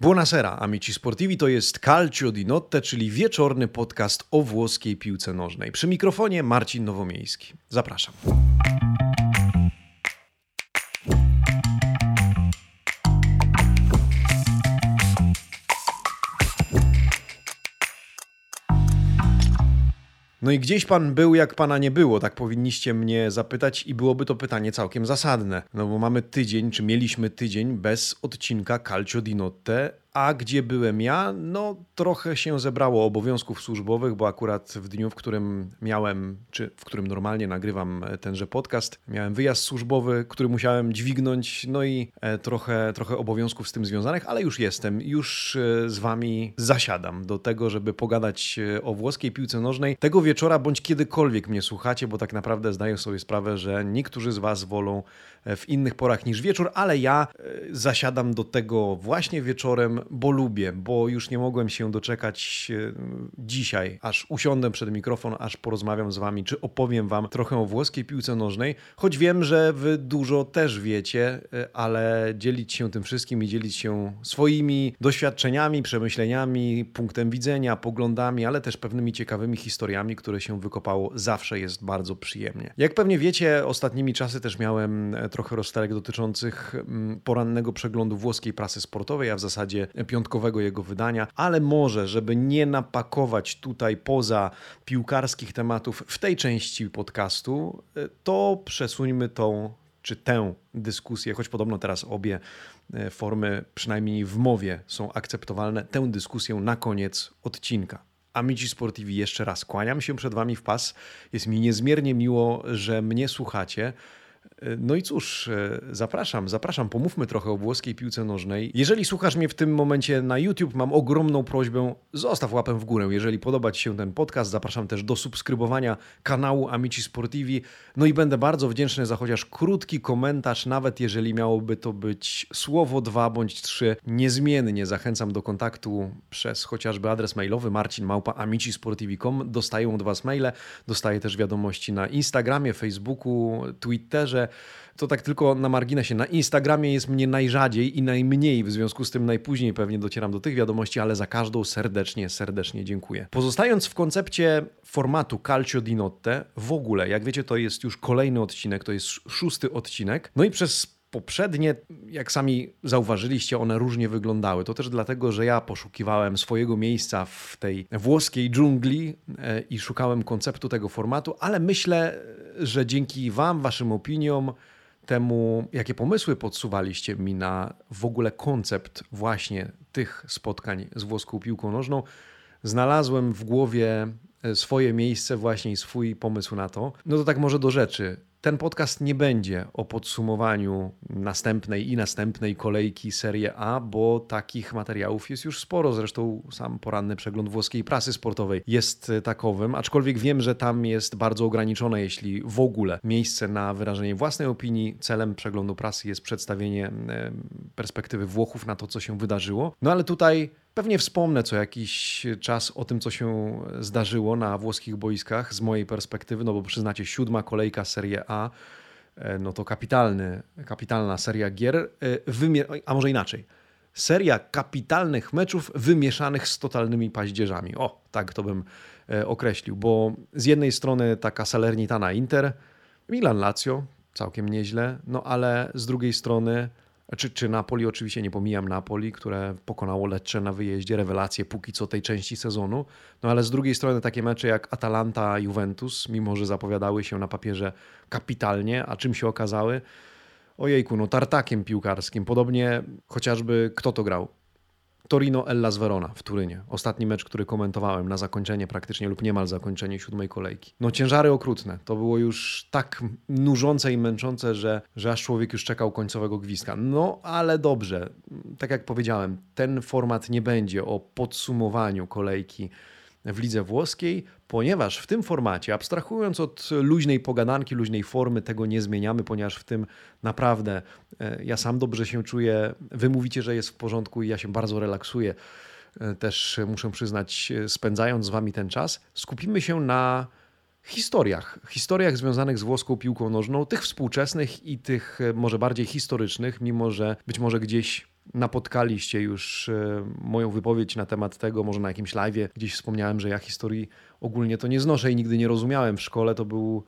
Buonasera, amici sportivi, to jest Calcio di Notte, czyli wieczorny podcast o włoskiej piłce nożnej. Przy mikrofonie Marcin Nowomiejski. Zapraszam. No i gdzieś pan był, jak pana nie było, tak powinniście mnie zapytać, i byłoby to pytanie całkiem zasadne. No bo mamy tydzień, czy mieliśmy tydzień bez odcinka Calcio di Notte, a gdzie byłem ja? No, trochę się zebrało obowiązków służbowych, bo akurat w dniu, w którym miałem, czy w którym normalnie nagrywam tenże podcast, miałem wyjazd służbowy, który musiałem dźwignąć, no i e, trochę, trochę obowiązków z tym związanych, ale już jestem, już e, z wami zasiadam do tego, żeby pogadać e, o włoskiej piłce nożnej tego wieczora, bądź kiedykolwiek mnie słuchacie, bo tak naprawdę zdaję sobie sprawę, że niektórzy z was wolą w innych porach niż wieczór, ale ja zasiadam do tego właśnie wieczorem, bo lubię, bo już nie mogłem się doczekać e, dzisiaj, aż usiądę przed mikrofon, aż porozmawiam z wami, czy opowiem wam trochę o włoskiej piłce nożnej, choć wiem, że wy dużo też wiecie, e, ale dzielić się tym wszystkim i dzielić się swoimi doświadczeniami, przemyśleniami, punktem widzenia, poglądami, ale też pewnymi ciekawymi historiami, które się wykopało, zawsze jest bardzo przyjemnie. Jak pewnie wiecie, ostatnimi czasy też miałem e, trochę rozterek dotyczących mm, porannego przeglądu włoskiej prasy sportowej, a w zasadzie piątkowego jego wydania, ale może, żeby nie napakować tutaj poza piłkarskich tematów w tej części podcastu, e, to przesuńmy tą czy tę dyskusję, choć podobno teraz obie e, formy, przynajmniej w mowie, są akceptowalne, tę dyskusję na koniec odcinka. Amici Sportivi, jeszcze raz kłaniam się przed Wami w pas. Jest mi niezmiernie miło, że mnie słuchacie. No i cóż, e, zapraszam, zapraszam, pomówmy trochę o włoskiej piłce nożnej. Jeżeli słuchasz mnie w tym momencie na YouTube, mam ogromną prośbę, zostaw łapę w górę. Jeżeli podoba Ci się ten podcast, zapraszam też do subskrybowania kanału Amici Sportivi. No i będę bardzo wdzięczny za chociaż krótki komentarz, nawet jeżeli miałoby to być słowo dwa bądź trzy. Niezmiennie zachęcam do kontaktu przez chociażby adres mailowy marcinmałpa.amicisportivi.com. Dostaję od Was maile, dostaję też wiadomości na Instagramie, Facebooku, Twitterze, to tak tylko na marginesie. Na Instagramie jest mnie najrzadziej i najmniej, w związku z tym najpóźniej pewnie docieram do tych wiadomości, ale za każdą serdecznie, serdecznie dziękuję. Pozostając w koncepcie formatu Calcio di Notte, w ogóle, jak wiecie, to jest już kolejny odcinek, to jest szósty odcinek. No i przez poprzednie, jak sami zauważyliście, one różnie wyglądały. To też dlatego, że ja poszukiwałem swojego miejsca w tej włoskiej dżungli e, i szukałem konceptu tego formatu, ale myślę, że dzięki Wam, Waszym opiniom, temu, jakie pomysły podsuwaliście mi na w ogóle koncept właśnie tych spotkań z włoską piłką nożną, znalazłem w głowie e, swoje miejsce, właśnie i swój pomysł na to. No to tak może do rzeczy. Ten podcast nie będzie o podsumowaniu następnej i następnej kolejki Serie A, bo takich materiałów jest już sporo. Zresztą sam poranny przegląd włoskiej prasy sportowej jest takowym, aczkolwiek wiem, że tam jest bardzo ograniczone, jeśli w ogóle, miejsce na wyrażenie własnej opinii. Celem przeglądu prasy jest przedstawienie perspektywy Włochów na to, co się wydarzyło. No ale tutaj Pewnie wspomnę co jakiś czas o tym, co się zdarzyło na włoskich boiskach z mojej perspektywy, no bo przyznacie, siódma kolejka Serie A, e, no to kapitalny, kapitalna seria gier, e, a może inaczej. Seria kapitalnych meczów wymieszanych z totalnymi paździerzami. O, tak to bym e, określił, bo z jednej strony taka Salernitana Inter, Milan Lazio, całkiem nieźle, no ale z drugiej strony czy, czy Napoli, oczywiście nie pomijam Napoli, które pokonało Lecce na wyjeździe, rewelacje póki co tej części sezonu, no ale z drugiej strony takie mecze jak Atalanta, Juventus, mimo że zapowiadały się na papierze kapitalnie, a czym się okazały? Ojejku, no tartakiem piłkarskim. Podobnie chociażby kto to grał? Torino Ellas Verona w Turynie. Ostatni mecz, który komentowałem na zakończenie praktycznie lub niemal zakończenie siódmej kolejki. No ciężary okrutne. To było już tak nużące i męczące, że, że aż człowiek już czekał końcowego gwizdka. No ale dobrze. Tak jak powiedziałem, ten format nie będzie o podsumowaniu kolejki w lidze włoskiej, ponieważ w tym formacie, abstrahując od luźnej pogadanki, luźnej formy, tego nie zmieniamy, ponieważ w tym naprawdę e, ja sam dobrze się czuję. Wy mówicie, że jest w porządku i ja się bardzo relaksuję. E, też muszę przyznać, e, spędzając z wami ten czas, skupimy się na historiach. Historiach związanych z włoską piłką nożną, tych współczesnych i tych może bardziej historycznych, mimo że być może gdzieś napotkaliście już e, moją wypowiedź na temat tego, może na jakimś live, gdzieś wspomniałem, że ja historii ogólnie to nie znoszę i nigdy nie rozumiałem. W szkole to był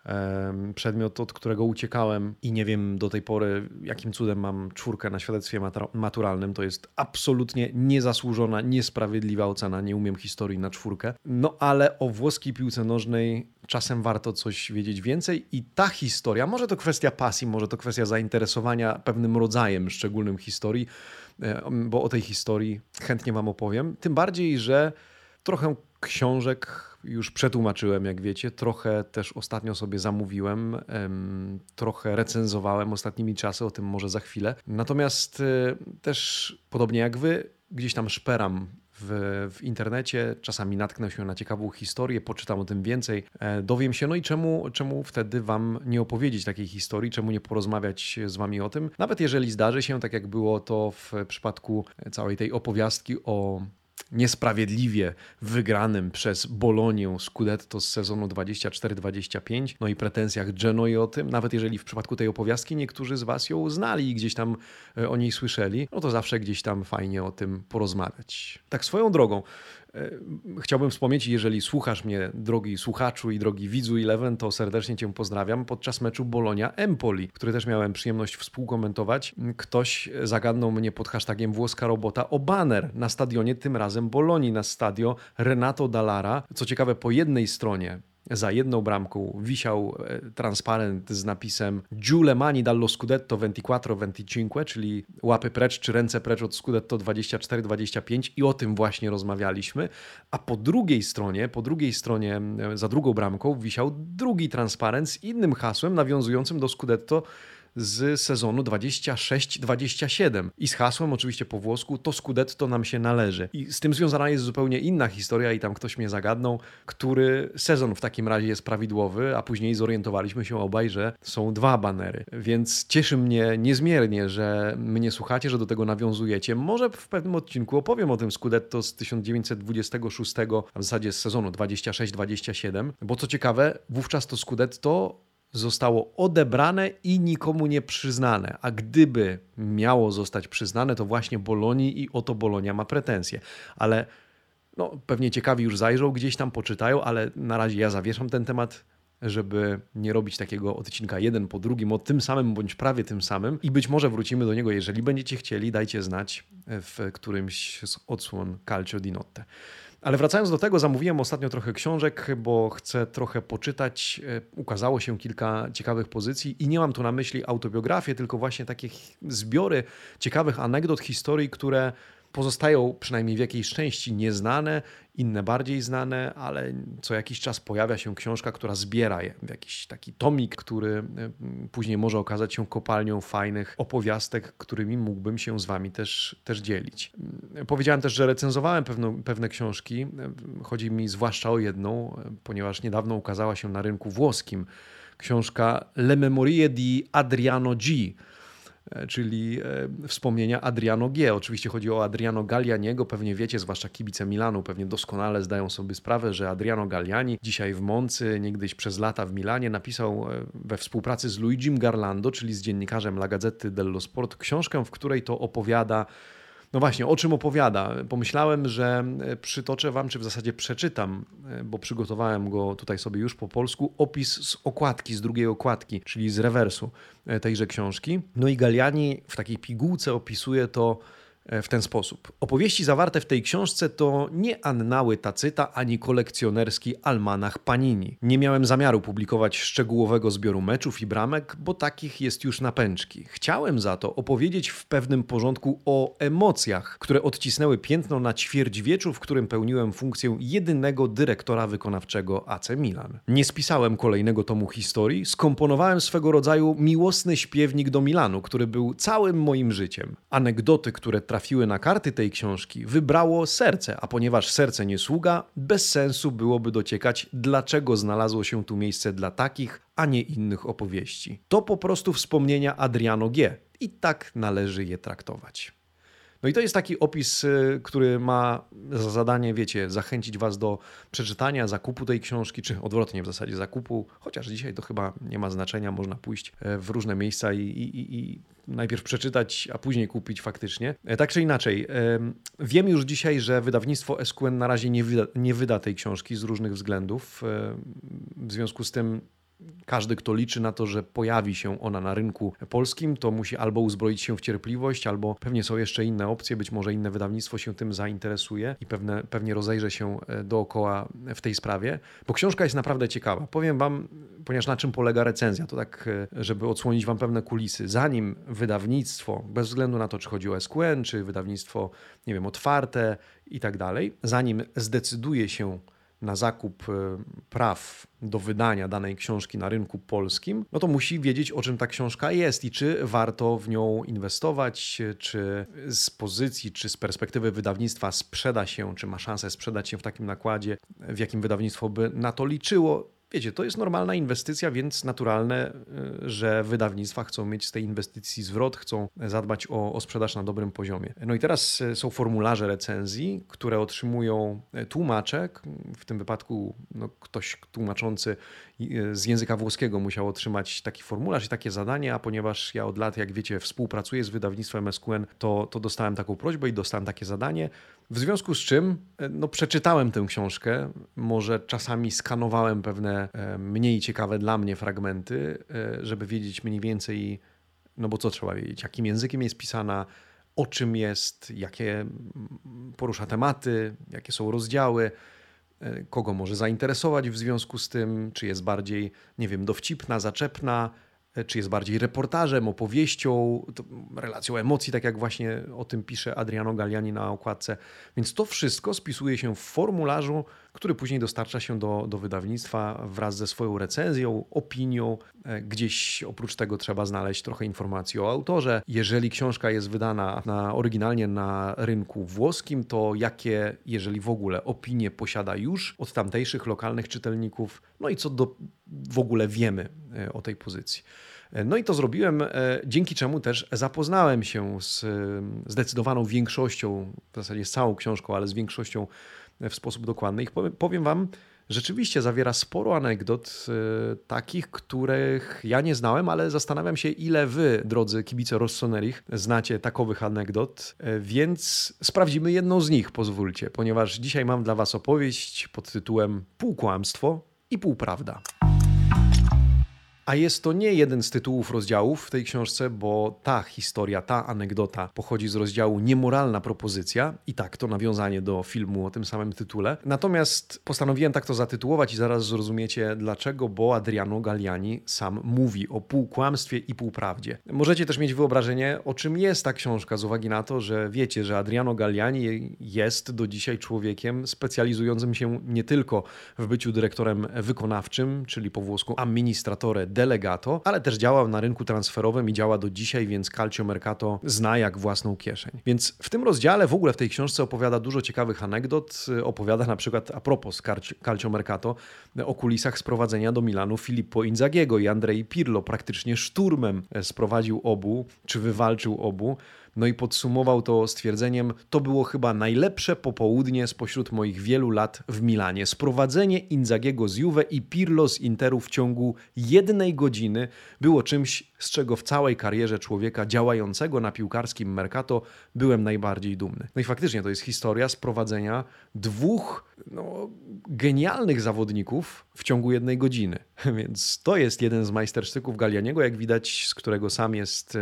przedmiot, od którego uciekałem i nie wiem do tej pory, jakim cudem mam czwórkę na świadectwie maturalnym. To jest absolutnie niezasłużona, niesprawiedliwa ocena. Nie umiem historii na czwórkę. No ale o włoskiej piłce nożnej czasem warto coś wiedzieć więcej i ta historia, może to kwestia pasji, może to kwestia zainteresowania pewnym rodzajem szczególnym historii, bo o tej historii chętnie Wam opowiem. Tym bardziej, że trochę książek już przetłumaczyłem, jak wiecie. Trochę też ostatnio sobie zamówiłem, trochę recenzowałem ostatnimi czasy, o tym może za chwilę. Natomiast e, też, podobnie jak wy, gdzieś tam szperam w, w, internecie, czasami natknę się na ciekawą historię, poczytam o tym więcej, e, dowiem się, no i czemu, czemu wtedy wam nie opowiedzieć takiej historii, czemu nie porozmawiać z wami o tym, nawet jeżeli zdarzy się, tak jak było to w przypadku całej tej opowiastki o niesprawiedliwie wygranym przez Bolonię Scudetto z sezonu 24-25, no i pretensjach Genoi o tym, nawet jeżeli w przypadku tej opowiastki niektórzy z Was ją znali i gdzieś tam e, o niej słyszeli, no to zawsze gdzieś tam fajnie o tym porozmawiać. Tak swoją drogą, chciałbym wspomnieć, jeżeli słuchasz mnie, drogi słuchaczu i drogi widzu Eleven, to serdecznie Cię pozdrawiam. Podczas meczu Bolonia-Empoli, który też miałem przyjemność współkomentować, ktoś zagadnął mnie pod hashtagiem włoska robota o baner na stadionie, tym razem Bolonii, na stadio Renato Dallara. Co ciekawe, po jednej stronie za jedną bramką wisiał e, transparent z napisem Giule mani dallo scudetto 24-25, czyli łapy precz czy ręce precz od scudetto 24-25 i o tym właśnie rozmawialiśmy. A po drugiej stronie, po drugiej stronie, za drugą bramką wisiał drugi transparent z innym hasłem nawiązującym do scudetto z sezonu 26-27 i z hasłem oczywiście po włosku to Scudetto nam się należy. I z tym związana jest zupełnie inna historia i tam ktoś mnie zagadnął, który sezon w takim razie jest prawidłowy, a później zorientowaliśmy się obaj, że są dwa banery. Więc cieszy mnie niezmiernie, że mnie słuchacie, że do tego nawiązujecie. Może w pewnym odcinku opowiem o tym Scudetto z 1926, a w zasadzie z sezonu 26-27, bo co ciekawe, wówczas to Scudetto zostało odebrane i nikomu nie przyznane. A gdyby miało zostać przyznane, to właśnie Bolonii i oto Bolonia ma pretensje. Ale no, pewnie ciekawi już zajrzą, gdzieś tam poczytają, ale na razie ja zawieszam ten temat, żeby nie robić takiego odcinka jeden po drugim o tym samym bądź prawie tym samym i być może wrócimy do niego, jeżeli będziecie chcieli, dajcie znać w którymś z odsłon Calcio di Notte. Ale wracając do tego, zamówiłem ostatnio trochę książek, bo chcę trochę poczytać. E, ukazało się kilka ciekawych pozycji i nie mam tu na myśli autobiografię, tylko właśnie takie zbiory ciekawych anegdot, historii, które pozostają przynajmniej w jakiejś części nieznane, inne bardziej znane, ale co jakiś czas pojawia się książka, która zbiera je w jakiś taki tomik, który e, później może okazać się kopalnią fajnych opowiastek, którymi mógłbym się z wami też, też dzielić. Powiedziałem też, że recenzowałem pewne, pewne książki. Chodzi mi zwłaszcza o jedną, ponieważ niedawno ukazała się na rynku włoskim książka Le Memorie di Adriano G E, czyli e, wspomnienia Adriano G. Oczywiście chodzi o Adriano Gallianiego, pewnie wiecie, zwłaszcza kibice Milanu, pewnie doskonale zdają sobie sprawę, że Adriano Galliani dzisiaj w Moncy, niegdyś przez lata w Milanie, napisał e, we współpracy z Luigim Garlando, czyli z dziennikarzem La Gazzetta dello Sport, książkę, w której to opowiada no właśnie, o czym opowiada? Pomyślałem, że e, przytoczę wam, czy w zasadzie przeczytam, e, bo przygotowałem go tutaj sobie już po polsku, opis z okładki, z drugiej okładki, czyli z rewersu e, tejże książki. No i Galiani w takiej pigułce opisuje to w ten sposób. Opowieści zawarte w tej książce to nie annały Tacyta ani kolekcjonerski almanach Panini. Nie miałem zamiaru publikować szczegółowego zbioru meczów i bramek, bo takich jest już na pęczki. Chciałem za to opowiedzieć w pewnym porządku o emocjach, które odcisnęły piętno na ćwierćwieczu, w którym pełniłem funkcję jedynego dyrektora wykonawczego AC Milan. Nie spisałem kolejnego tomu historii, skomponowałem swego rodzaju miłosny śpiewnik do Milanu, który był całym moim życiem. Anegdoty, które trafiły na karty tej książki, wybrało serce, a ponieważ serce nie sługa, bez sensu byłoby dociekać, dlaczego znalazło się tu miejsce dla takich, a nie innych opowieści. To po prostu wspomnienia Adriano G. I tak należy je traktować. No i to jest taki opis, y, który ma za zadanie, wiecie, zachęcić was do przeczytania, zakupu tej książki, czy odwrotnie w zasadzie zakupu, chociaż dzisiaj to chyba nie ma znaczenia, można pójść e, w różne miejsca i, i, i najpierw przeczytać, a później kupić faktycznie. E, tak czy inaczej, wiem już dzisiaj, że wydawnictwo SQN na razie nie wyda, nie wyda tej książki z różnych względów. W związku z tym każdy, kto liczy na to, że pojawi się ona na rynku polskim, to musi albo uzbroić się w cierpliwość, albo pewnie są jeszcze inne opcje, być może inne wydawnictwo się tym zainteresuje i pewne, pewnie rozejrzy się e, dookoła w tej sprawie, bo książka jest naprawdę ciekawa. Powiem Wam, ponieważ na czym polega recenzja, to tak, e, żeby odsłonić Wam pewne kulisy. Zanim wydawnictwo, bez względu na to, czy chodzi o SQN, czy wydawnictwo, nie wiem, otwarte i tak dalej, zanim zdecyduje się na zakup e, praw do wydania danej książki na rynku polskim, no to musi wiedzieć, o czym ta książka jest i czy warto w nią inwestować, czy z pozycji, czy z perspektywy wydawnictwa sprzeda się, czy ma szansę sprzedać się w takim nakładzie, w jakim wydawnictwo by na to liczyło Wiecie, to jest normalna inwestycja, więc naturalne, y, że wydawnictwa chcą mieć z tej inwestycji zwrot, chcą zadbać o, o sprzedaż na dobrym poziomie. No i teraz y, są formularze recenzji, które otrzymują y, tłumaczek. W tym wypadku no, ktoś tłumaczący z języka włoskiego musiał otrzymać taki formularz i takie zadanie, a ponieważ ja od lat, jak wiecie, współpracuję z wydawnictwem SQN, to, to dostałem taką prośbę i dostałem takie zadanie. W związku z czym no, przeczytałem tę książkę, może czasami skanowałem pewne e, mniej ciekawe dla mnie fragmenty, e, żeby wiedzieć mniej więcej, no bo co trzeba wiedzieć, jakim językiem jest pisana, o czym jest, jakie porusza tematy, jakie są rozdziały, e, kogo może zainteresować w związku z tym, czy jest bardziej, nie wiem, dowcipna, zaczepna, E, czy jest bardziej reportażem, opowieścią, relacją emocji, tak jak właśnie o tym pisze Adriano Galliani na okładce. Więc to wszystko spisuje się w formularzu, który później dostarcza się do, do wydawnictwa wraz ze swoją recenzją, opinią. E, gdzieś oprócz tego trzeba znaleźć trochę informacji o autorze. Jeżeli książka jest wydana na, oryginalnie na rynku włoskim, to jakie, jeżeli w ogóle, opinie posiada już od tamtejszych lokalnych czytelników, no i co do, w ogóle wiemy e, o tej pozycji. E, no i to zrobiłem, dzięki czemu też zapoznałem się z zdecydowaną większością, w zasadzie z całą książką, ale z większością w sposób dokładny. I powiem Wam, rzeczywiście zawiera sporo anegdot y, takich, których ja nie znałem, ale zastanawiam się, ile Wy, drodzy kibice Rossonerich, znacie takowych anegdot, y, więc sprawdzimy jedną z nich, pozwólcie, ponieważ dzisiaj mam dla Was opowieść pod tytułem Półkłamstwo i półprawda. A jest to nie jeden z tytułów rozdziałów w tej książce, bo ta historia, ta anegdota pochodzi z rozdziału Niemoralna propozycja i tak, to nawiązanie do filmu o tym samym tytule. Natomiast postanowiłem tak to zatytułować i zaraz zrozumiecie dlaczego, bo Adriano Galliani sam mówi o półkłamstwie i półprawdzie. Możecie też mieć wyobrażenie, o czym jest ta książka, z uwagi na to, że wiecie, że Adriano Galliani jest do dzisiaj człowiekiem specjalizującym się nie tylko w byciu dyrektorem wykonawczym, czyli po włosku administratore delegato, ale też działał na rynku transferowym i działa do dzisiaj, więc Calcio Mercato zna jak własną kieszeń. Więc w tym rozdziale, w ogóle w tej książce opowiada dużo ciekawych anegdot. Opowiada na przykład a propos Calcio Mercato o kulisach sprowadzenia do Milanu Filippo Inzagiego i Andrei Pirlo. Praktycznie szturmem sprowadził obu, czy wywalczył obu. No i podsumował to stwierdzeniem: To było chyba najlepsze popołudnie spośród moich wielu lat w Milanie. Sprowadzenie Inzagiego z Juve i Pirlo z Interu w ciągu jednej godziny było czymś, z czego w całej karierze człowieka działającego na piłkarskim Mercato byłem najbardziej dumny. No i faktycznie to jest historia sprowadzenia dwóch no, genialnych zawodników w ciągu jednej godziny. Więc to jest jeden z majstersztyków Galianiego, jak widać, z którego sam jest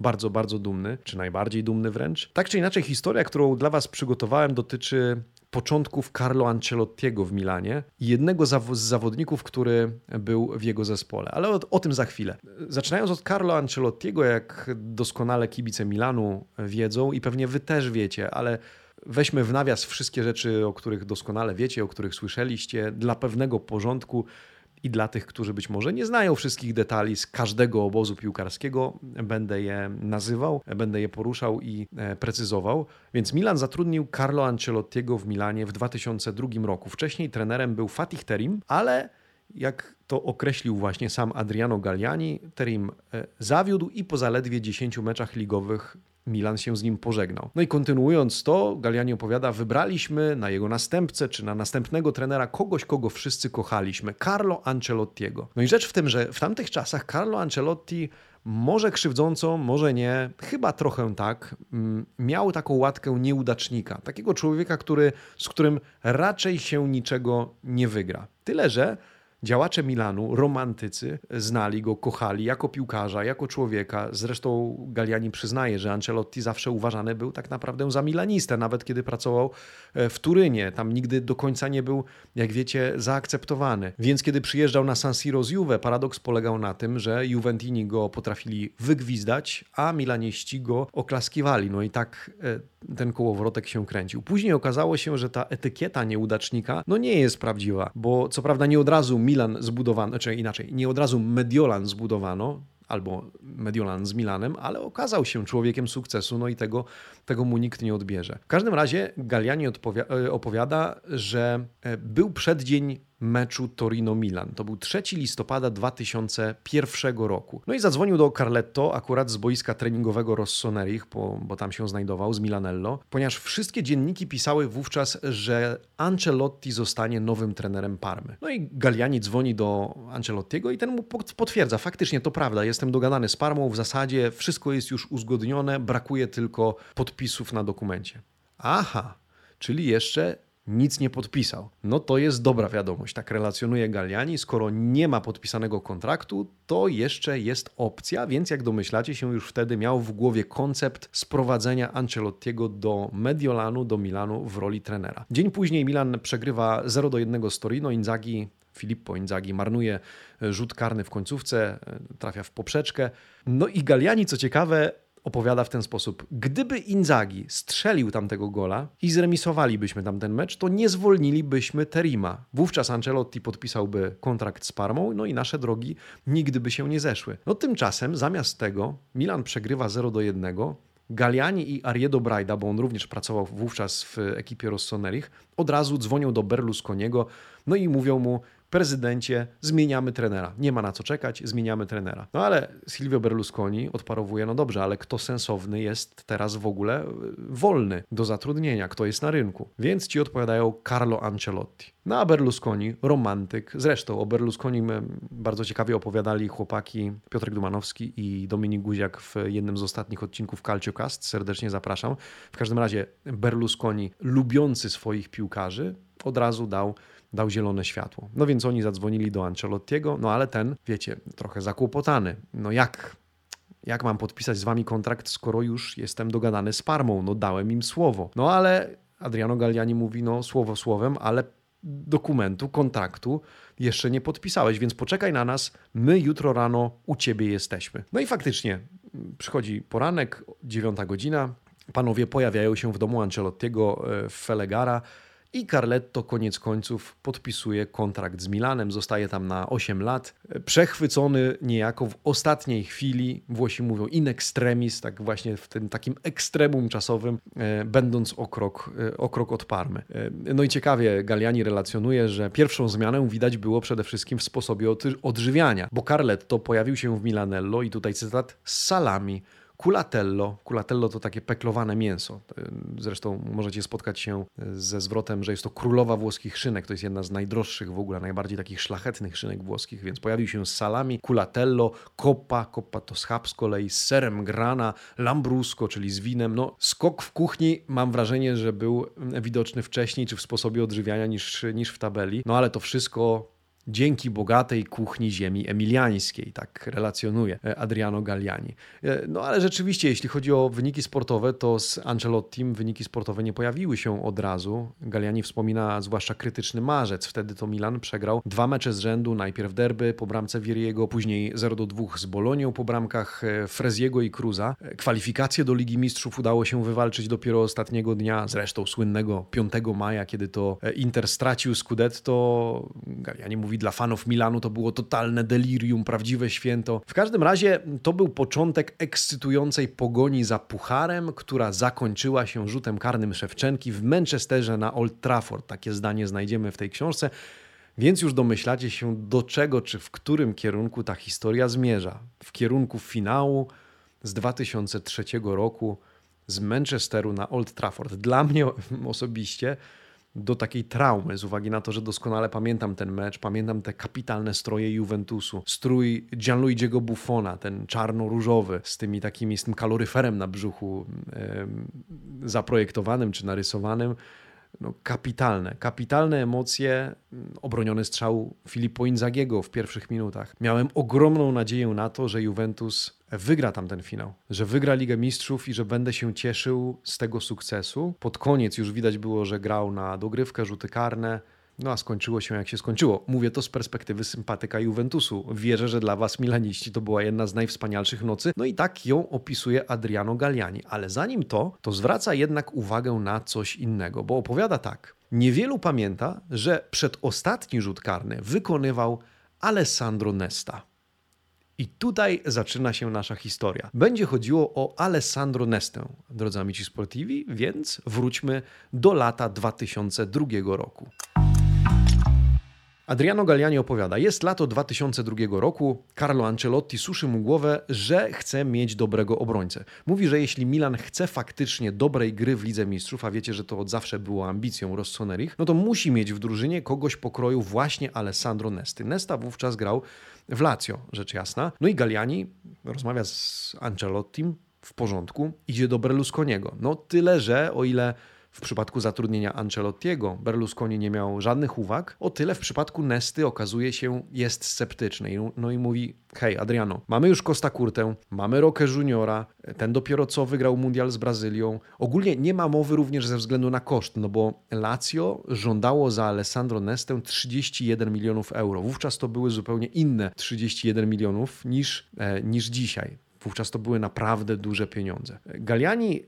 bardzo, bardzo dumny, czy najbardziej dumny wręcz. Tak czy inaczej, historia, którą dla Was przygotowałem, dotyczy początków Carlo Ancelottiego w Milanie i jednego z zawodników, który był w jego zespole. Ale o, o, tym za chwilę. Zaczynając od Carlo Ancelottiego, jak doskonale kibice Milanu wiedzą i pewnie wy też wiecie, ale weźmy w nawias wszystkie rzeczy, o których doskonale wiecie, o których słyszeliście, dla pewnego porządku i dla tych, którzy być może nie znają wszystkich detali z każdego obozu piłkarskiego, będę je nazywał, będę je poruszał i e, precyzował. Więc Milan zatrudnił Carlo Ancelottiego w Milanie w 2002 roku. Wcześniej trenerem był Fatih Terim, ale jak to określił właśnie sam Adriano Galliani, Terim e, zawiódł i po zaledwie 10 meczach ligowych Milan się z nim pożegnał. No i kontynuując to, Galliani opowiada, wybraliśmy na jego następcę, czy na następnego trenera kogoś, kogo wszyscy kochaliśmy, Carlo Ancelottiego. No i rzecz w tym, że w tamtych czasach Carlo Ancelotti może krzywdząco, może nie, chyba trochę tak, mm, miał taką łatkę nieudacznika, takiego człowieka, który, z którym raczej się niczego nie wygra. Tyle, że Działacze Milanu, romantycy, znali go, kochali jako piłkarza, jako człowieka. Zresztą Galliani przyznaje, że Ancelotti zawsze uważany był tak naprawdę za milanistę, nawet kiedy pracował e, w Turynie. Tam nigdy do końca nie był, jak wiecie, zaakceptowany. Więc kiedy przyjeżdżał na San Siro z Juve, paradoks polegał na tym, że Juventini go potrafili wygwizdać, a milaniści go oklaskiwali. No i tak e, ten kołowrotek się kręcił. Później okazało się, że ta etykieta nieudacznika no nie jest prawdziwa, bo co prawda nie od razu Milan zbudowano, czy inaczej, nie od razu Mediolan zbudowano, albo Mediolan z Milanem, ale okazał się człowiekiem sukcesu, no i tego, tego mu nikt nie odbierze. W każdym razie Galliani e, opowiada, że e, był przeddzień meczu Torino-Milan. To był 3 listopada 2001 roku. No i zadzwonił do Carletto akurat z boiska treningowego Rossonerich, bo, bo tam się znajdował, z Milanello, ponieważ wszystkie dzienniki pisały wówczas, że Ancelotti zostanie nowym trenerem Parmy. No i Galliani dzwoni do Ancelottiego i ten mu potwierdza, faktycznie to prawda, jestem dogadany z Parmą, w zasadzie wszystko jest już uzgodnione, brakuje tylko podpisów na dokumencie. Aha, czyli jeszcze nic nie podpisał. No to jest dobra wiadomość, tak relacjonuje Galliani. Skoro nie ma podpisanego kontraktu, to jeszcze jest opcja, więc jak domyślacie się, już wtedy miał w głowie koncept sprowadzenia Ancelottiego do Mediolanu, do Milanu w roli trenera. Dzień później Milan przegrywa 0 do 1 z Torino. Inzaghi Filippo Inzaghi marnuje rzut karny w końcówce, trafia w poprzeczkę. No i Galliani, co ciekawe, opowiada w ten sposób. Gdyby Inzaghi strzelił tamtego gola i zremisowalibyśmy tamten mecz, to nie zwolnilibyśmy Terima. Wówczas Ancelotti podpisałby kontrakt z Parmą, no i nasze drogi nigdy by się nie zeszły. No tymczasem zamiast tego Milan przegrywa 0 do 1. Galliani i Ariedo Braida, bo on również pracował wówczas w ekipie Rossonerich, od razu dzwonią do Berlusconiego, no i mówią mu, prezydencie, zmieniamy trenera. Nie ma na co czekać, zmieniamy trenera. No ale Silvio Berlusconi odparowuje, no dobrze, ale kto sensowny jest teraz w ogóle wolny do zatrudnienia, kto jest na rynku? Więc ci odpowiadają Carlo Ancelotti. No a Berlusconi, romantyk. Zresztą o Berlusconi bardzo ciekawie opowiadali chłopaki Piotrek Dumanowski i Dominik Guziak w jednym z ostatnich odcinków Calcio Cast. Serdecznie zapraszam. W każdym razie Berlusconi, lubiący swoich piłkarzy, od razu dał dał zielone światło. No więc oni zadzwonili do Ancelottiego, no ale ten, wiecie, trochę zakłopotany. No jak? Jak mam podpisać z wami kontrakt, skoro już jestem dogadany z Parmą? No dałem im słowo. No ale Adriano Galliani mówi, no słowo słowem, ale dokumentu, kontraktu jeszcze nie podpisałeś, więc poczekaj na nas, my jutro rano u ciebie jesteśmy. No i faktycznie przychodzi poranek, dziewiąta godzina, panowie pojawiają się w domu Ancelottiego e, w Felegara, i Carletto koniec końców podpisuje kontrakt z Milanem, zostaje tam na 8 lat. Przechwycony niejako w ostatniej chwili, Włosi mówią in extremis, tak właśnie w tym takim ekstremum czasowym, e, będąc o krok, e, o krok od Parmy. E, no i ciekawie Galliani relacjonuje, że pierwszą zmianę widać było przede wszystkim w sposobie odżywiania, bo Carletto pojawił się w Milanello i tutaj cytat z salami Culatello. Culatello to takie peklowane mięso. Zresztą możecie spotkać się ze zwrotem, że jest to królowa włoskich szynek. To jest jedna z najdroższych w ogóle, najbardziej takich szlachetnych szynek włoskich, więc pojawił się z salami, culatello, coppa, coppa to schab z kolei, z serem grana, lambrusco, czyli z winem. No, skok w kuchni mam wrażenie, że był widoczny wcześniej, czy w sposobie odżywiania niż, niż w tabeli. No ale to wszystko dzięki bogatej kuchni ziemi emiliańskiej, tak relacjonuje e, Adriano Galliani. E, no ale rzeczywiście, jeśli chodzi o wyniki sportowe, to z Ancelottim wyniki sportowe nie pojawiły się od razu. Galliani wspomina zwłaszcza krytyczny marzec. Wtedy to Milan przegrał dwa mecze z rzędu, najpierw derby po bramce Vieriego, później 0 do 2 z Bolonią po bramkach e, Freziego i Cruza. Kwalifikacje do Ligi Mistrzów udało się wywalczyć dopiero ostatniego dnia, zresztą słynnego 5 maja, kiedy to Inter stracił Scudetto. Galliani mówi mówi, dla fanów Milanu to było totalne delirium, prawdziwe święto. W każdym razie to był początek ekscytującej pogoni za pucharem, która zakończyła się rzutem karnym Szewczenki w Manchesterze na Old Trafford. Takie zdanie znajdziemy w tej książce. Więc już domyślacie się, do czego czy w którym kierunku ta historia zmierza. W kierunku finału z 2003 roku z Manchesteru na Old Trafford. Dla mnie osobiście do takiej traumy, z uwagi na to, że doskonale pamiętam ten mecz, pamiętam te kapitalne stroje Juventusu, strój Gianluigiego Buffona, ten czarno-różowy, z tymi takimi, z tym kaloryferem na brzuchu e, zaprojektowanym czy narysowanym, no, kapitalne, kapitalne emocje, obroniony strzał Filippo Inzagiego w pierwszych minutach. Miałem ogromną nadzieję na to, że Juventus wygra tam ten finał, że wygra Ligę Mistrzów i że będę się cieszył z tego sukcesu. Pod koniec już widać było, że grał na dogrywkę, rzuty karne, no a skończyło się jak się skończyło. Mówię to z perspektywy sympatyka Juventusu. Wierzę, że dla was Milaniści to była jedna z najwspanialszych nocy. No i tak ją opisuje Adriano Galliani. Ale zanim to, to zwraca jednak uwagę na coś innego, bo opowiada tak. Niewielu pamięta, że przedostatni rzut karny wykonywał Alessandro Nesta. I tutaj zaczyna się nasza historia. Będzie chodziło o Alessandro Nestę, drodzy amici sportivi, więc wróćmy do lata 2002 roku. Adriano Galliani opowiada, jest lato 2002 roku, Carlo Ancelotti suszy mu głowę, że chce mieć dobrego obrońcę. Mówi, że jeśli Milan chce faktycznie dobrej gry w Lidze Mistrzów, a wiecie, że to od zawsze było ambicją Rossonerich, no to musi mieć w drużynie kogoś pokroju właśnie Alessandro Nesty. Nesta wówczas grał w Lazio, rzecz jasna. No i Galliani rozmawia z Ancelottim, w porządku, idzie do Berlusconiego. No tyle, że o ile w przypadku zatrudnienia Ancelottiego Berlusconi nie miał żadnych uwag, o tyle w przypadku Nesty okazuje się jest sceptyczny. No i mówi, hej Adriano, mamy już Costa Curtę, mamy Roque Juniora, ten dopiero co wygrał mundial z Brazylią. Ogólnie nie ma mowy również ze względu na koszt, no bo Lazio żądało za Alessandro Nestę 31 milionów euro. Wówczas to były zupełnie inne 31 milionów niż, e, niż dzisiaj. Wówczas to były naprawdę duże pieniądze. Galliani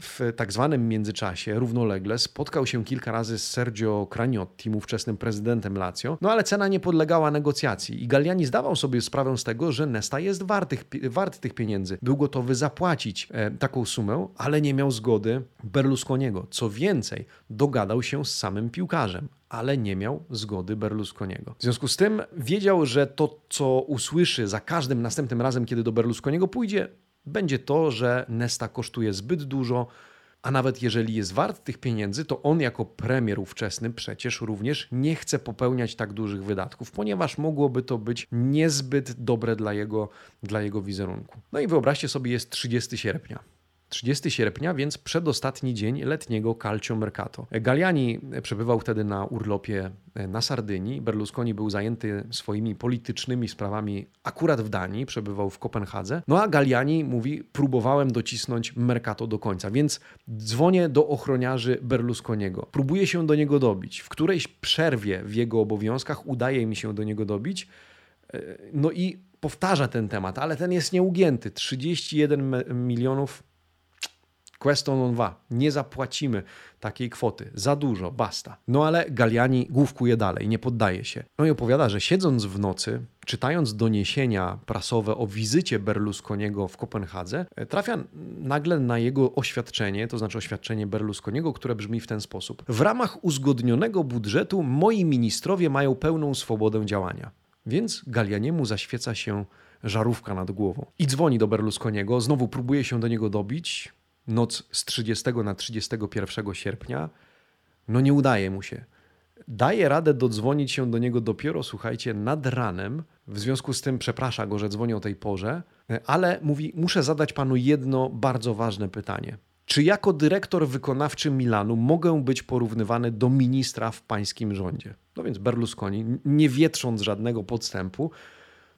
w tak zwanym międzyczasie równolegle spotkał się kilka razy z Sergio Craniotti, ówczesnym prezydentem Lazio, no ale cena nie podlegała negocjacji i Galliani zdawał sobie sprawę z tego, że Nesta jest wartych, wart tych pieniędzy. Był gotowy zapłacić e, taką sumę, ale nie miał zgody Berlusconiego. Co więcej, dogadał się z samym piłkarzem ale nie miał zgody Berlusconiego. W związku z tym wiedział, że to, co usłyszy za każdym następnym razem, kiedy do Berlusconiego pójdzie, będzie to, że Nesta kosztuje zbyt dużo, a nawet jeżeli jest wart tych pieniędzy, to on jako premier ówczesny przecież również nie chce popełniać tak dużych wydatków, ponieważ mogłoby to być niezbyt dobre dla jego, dla jego wizerunku. No i wyobraźcie sobie, jest 30 sierpnia. 30 sierpnia, więc przedostatni dzień letniego Calcio Mercato. Galliani przebywał wtedy na urlopie na Sardynii. Berlusconi był zajęty swoimi politycznymi sprawami akurat w Danii, przebywał w Kopenhadze. No a Galliani mówi, próbowałem docisnąć Mercato do końca, więc dzwonię do ochroniarzy Berlusconiego. Próbuję się do niego dobić. W którejś przerwie w jego obowiązkach udaje mi się do niego dobić. E, no i powtarza ten temat, ale ten jest nieugięty. 31 milionów Questo non va. Nie zapłacimy takiej kwoty. Za dużo, basta. No ale Galiani główkuje dalej, nie poddaje się. No i opowiada, że siedząc w nocy, czytając doniesienia prasowe o wizycie Berlusconiego w Kopenhadze, e, trafia nagle na jego oświadczenie, to znaczy oświadczenie Berlusconiego, które brzmi w ten sposób. W ramach uzgodnionego budżetu moi ministrowie mają pełną swobodę działania. Więc Galianiemu zaświeca się żarówka nad głową. I dzwoni do Berlusconiego, znowu próbuje się do niego dobić, noc z 30 na 31 sierpnia, no nie udaje mu się. Daje radę dodzwonić się do niego dopiero, słuchajcie, nad ranem. W związku z tym przeprasza go, że dzwoni o tej porze, ale mówi: Muszę zadać panu jedno bardzo ważne pytanie. Czy jako dyrektor wykonawczy Milanu mogę być porównywany do ministra w pańskim rządzie? No więc Berlusconi, nie wietrząc żadnego podstępu,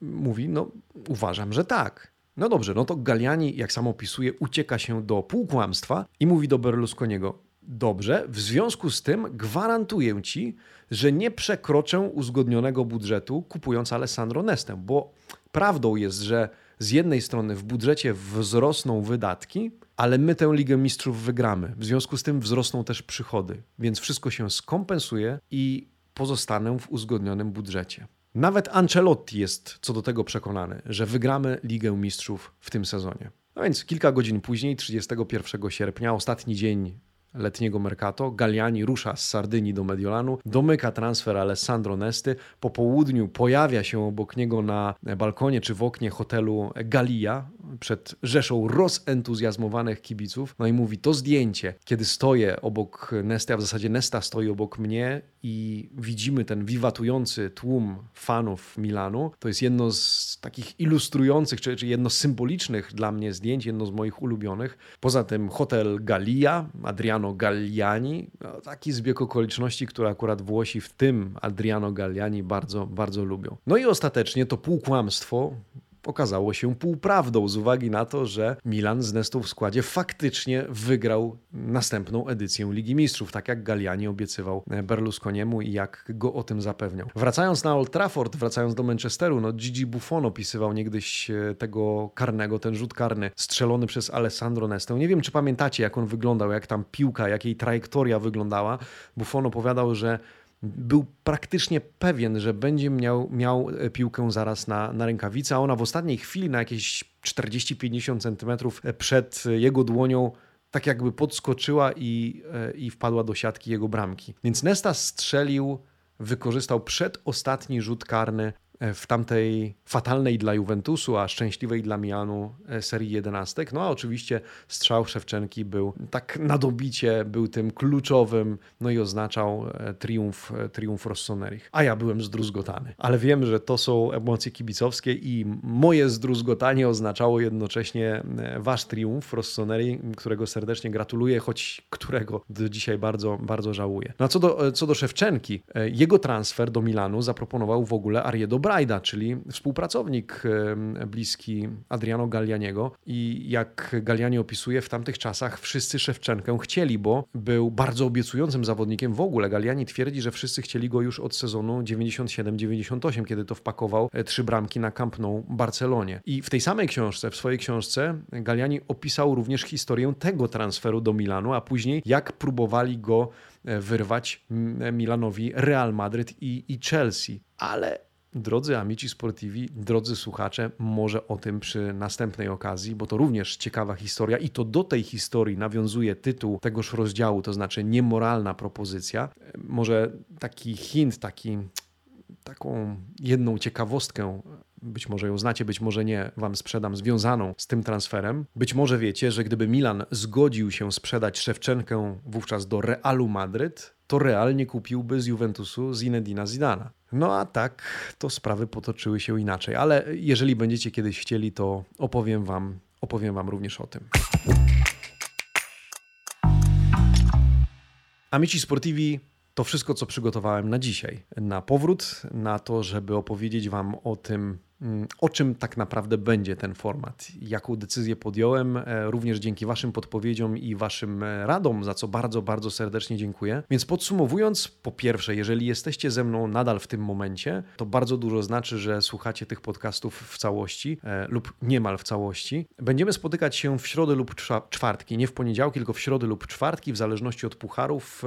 mówi: No, uważam, że tak. No dobrze, no to Galliani, jak sam opisuje, ucieka się do półkłamstwa i mówi do Berlusconiego: Dobrze, w związku z tym gwarantuję ci, że nie przekroczę uzgodnionego budżetu kupując Alessandro Nestę, bo prawdą jest, że z jednej strony w budżecie wzrosną wydatki, ale my tę Ligę Mistrzów wygramy. W związku z tym wzrosną też przychody, więc wszystko się skompensuje i pozostanę w uzgodnionym budżecie. Nawet Ancelotti jest co do tego przekonany, że wygramy Ligę Mistrzów w tym sezonie. No więc kilka godzin później, 31 sierpnia, ostatni dzień letniego Mercato. Galliani rusza z Sardynii do Mediolanu, domyka transfer Alessandro Nesty. Po południu pojawia się obok niego na balkonie czy w oknie hotelu Galia przed rzeszą rozentuzjazmowanych kibiców. No i mówi, to zdjęcie, kiedy stoję obok Nesty, a w zasadzie Nesta stoi obok mnie i widzimy ten wiwatujący tłum fanów Milanu, to jest jedno z takich ilustrujących, czy, czy jedno z symbolicznych dla mnie zdjęć, jedno z moich ulubionych. Poza tym hotel Galia, Adriano Galliani, no, taki zbieg okoliczności, które akurat Włosi w tym Adriano Galliani bardzo, bardzo lubią. No i ostatecznie to półkłamstwo okazało się półprawdą z uwagi na to, że Milan z Nestą w składzie faktycznie wygrał następną edycję Ligi Mistrzów, tak jak Galliani obiecywał Berlusconiemu i jak go o tym zapewniał. Wracając na Old Trafford, wracając do Manchesteru, no Gigi Buffon opisywał niegdyś e, tego karnego, ten rzut karny strzelony przez Alessandro Nestę. Nie wiem, czy pamiętacie, jak on wyglądał, jak tam piłka, jak jej trajektoria wyglądała. Buffon opowiadał, że był praktycznie pewien, że będzie miał, miał e, piłkę zaraz na, na rękawicy, a ona w ostatniej chwili na jakieś 40-50 centymetrów przed jego dłonią tak jakby podskoczyła i, e, i wpadła do siatki jego bramki. Więc Nesta strzelił, wykorzystał przedostatni rzut karny E, w tamtej fatalnej dla Juventusu, a szczęśliwej dla Milanu e, serii jedenastek. No a oczywiście strzał Szewczenki był tak nadobicie, był tym kluczowym, no i oznaczał e, triumf, triumf Rossonerich. A ja byłem zdruzgotany. Ale wiem, że to są emocje kibicowskie i moje zdruzgotanie oznaczało jednocześnie wasz triumf Rossoneri, którego serdecznie gratuluję, choć którego do dzisiaj bardzo, bardzo żałuję. No a co do, co do Szewczenki, jego transfer do Milanu zaproponował w ogóle Ariedo Bra Brajda, czyli współpracownik bliski Adriano Gallianiego. I jak Galliani opisuje, w tamtych czasach wszyscy Szewczenkę chcieli, bo był bardzo obiecującym zawodnikiem w ogóle. Galliani twierdzi, że wszyscy chcieli go już od sezonu 97-98, kiedy to wpakował e, trzy bramki na Camp Nou Barcelonie. I w tej samej książce, w swojej książce, Galliani opisał również historię tego transferu do Milanu, a później jak próbowali go e, wyrwać Milanowi Real Madryt i, i Chelsea. Ale Drodzy amici sportivi, drodzy słuchacze, może o tym przy następnej okazji, bo to również ciekawa historia i to do tej historii nawiązuje tytuł tegoż rozdziału, to znaczy niemoralna propozycja. Może taki hint, taki, taką jedną ciekawostkę być może ją znacie, być może nie, wam sprzedam związaną z tym transferem. Być może wiecie, że gdyby Milan zgodził się sprzedać Szewczenkę wówczas do Realu Madryt, to Real nie kupiłby z Juventusu Zinedina Zidana. No a tak to sprawy potoczyły się inaczej, ale jeżeli będziecie kiedyś chcieli, to opowiem wam, opowiem wam również o tym. Amici Sportivi to wszystko, co przygotowałem na dzisiaj. Na powrót, na to, żeby opowiedzieć Wam o tym, o czym tak naprawdę będzie ten format, jaką decyzję podjąłem, e, również dzięki Waszym podpowiedziom i Waszym e, radom, za co bardzo, bardzo serdecznie dziękuję. Więc podsumowując, po pierwsze, jeżeli jesteście ze mną nadal w tym momencie, to bardzo dużo znaczy, że słuchacie tych podcastów w całości e, lub niemal w całości. Będziemy spotykać się w środę lub czwartki, nie w poniedziałki, tylko w środę lub czwartki, w zależności od pucharów.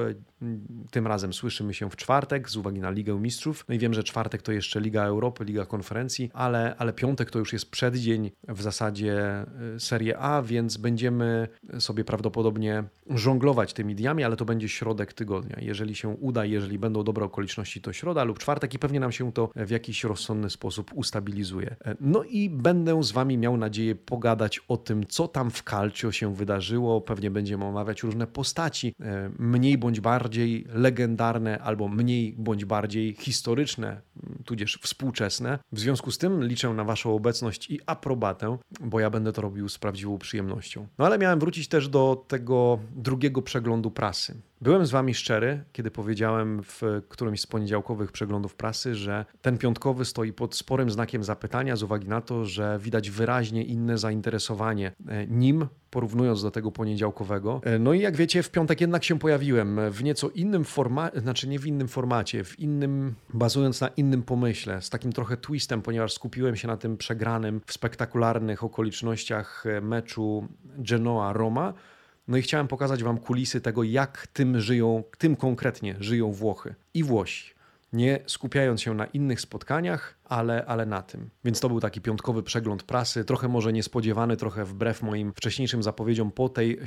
Tym razem słyszymy się w czwartek z uwagi na Ligę Mistrzów. No i wiem, że czwartek to jeszcze Liga Europy, Liga Konferencji, ale, ale piątek to już jest przeddzień w zasadzie y, Serie A, więc będziemy sobie prawdopodobnie żonglować tymi dniami, ale to będzie środek tygodnia. Jeżeli się uda, jeżeli będą dobre okoliczności, to środa lub czwartek i pewnie nam się to w jakiś rozsądny sposób ustabilizuje. No i będę z Wami miał nadzieję pogadać o tym, co tam w Calcio się wydarzyło. Pewnie będziemy omawiać różne postaci, e, mniej bądź bardziej legendarne albo mniej bądź bardziej historyczne, tudzież współczesne. W związku z tym liczę na Waszą obecność i aprobatę, bo ja będę to robił z prawdziwą przyjemnością. No ale miałem wrócić też do tego drugiego przeglądu prasy. Byłem z Wami szczery, kiedy powiedziałem w którymś z poniedziałkowych przeglądów prasy, że ten piątkowy stoi pod sporym znakiem zapytania z uwagi na to, że widać wyraźnie inne zainteresowanie e, nim, porównując do tego poniedziałkowego. E, no i jak wiecie, w piątek jednak się pojawiłem w nieco innym formacie, znaczy nie w innym formacie, w innym, bazując na innym pomyśle, z takim trochę twistem, ponieważ skupiłem się na tym przegranym w spektakularnych okolicznościach e, meczu Genoa-Roma no i chciałem pokazać Wam kulisy tego, jak tym żyją, tym konkretnie żyją Włochy i Włosi. Nie skupiając się na innych spotkaniach, ale, ale na tym. Więc to był taki piątkowy przegląd prasy, trochę może niespodziewany, trochę wbrew moim wcześniejszym zapowiedziom po tej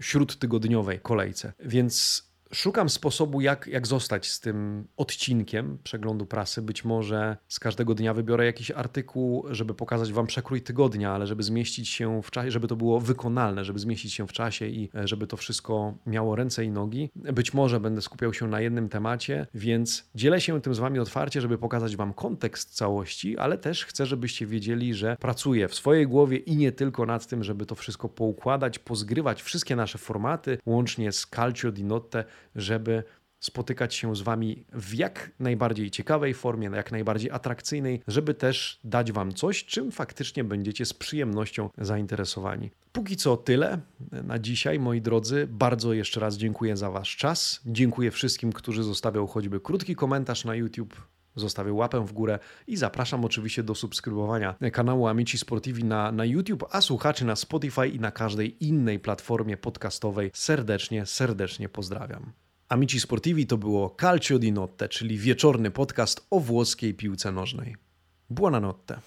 śródtygodniowej kolejce. Więc Szukam sposobu, jak, jak zostać z tym odcinkiem przeglądu prasy. Być może z każdego dnia wybiorę jakiś artykuł, żeby pokazać Wam przekrój tygodnia, ale żeby zmieścić się w czasie, żeby to było wykonalne, żeby zmieścić się w czasie i e, żeby to wszystko miało ręce i nogi. Być może będę skupiał się na jednym temacie, więc dzielę się tym z Wami otwarcie, żeby pokazać Wam kontekst całości, ale też chcę, żebyście wiedzieli, że pracuję w swojej głowie i nie tylko nad tym, żeby to wszystko poukładać, pozgrywać wszystkie nasze formaty, łącznie z Calcio di Notte, żeby spotykać się z Wami w jak najbardziej ciekawej formie, jak najbardziej atrakcyjnej, żeby też dać Wam coś, czym faktycznie będziecie z przyjemnością zainteresowani. Póki co tyle na dzisiaj, moi drodzy. Bardzo jeszcze raz dziękuję za Wasz czas. Dziękuję wszystkim, którzy zostawią choćby krótki komentarz na YouTube. Zostawię łapę w górę i zapraszam oczywiście do subskrybowania kanału Amici Sportivi na, na YouTube, a słuchaczy na Spotify i na każdej innej platformie podcastowej serdecznie, serdecznie pozdrawiam. Amici Sportivi to było Calcio di Notte, czyli wieczorny podcast o włoskiej piłce nożnej. Buonanotte.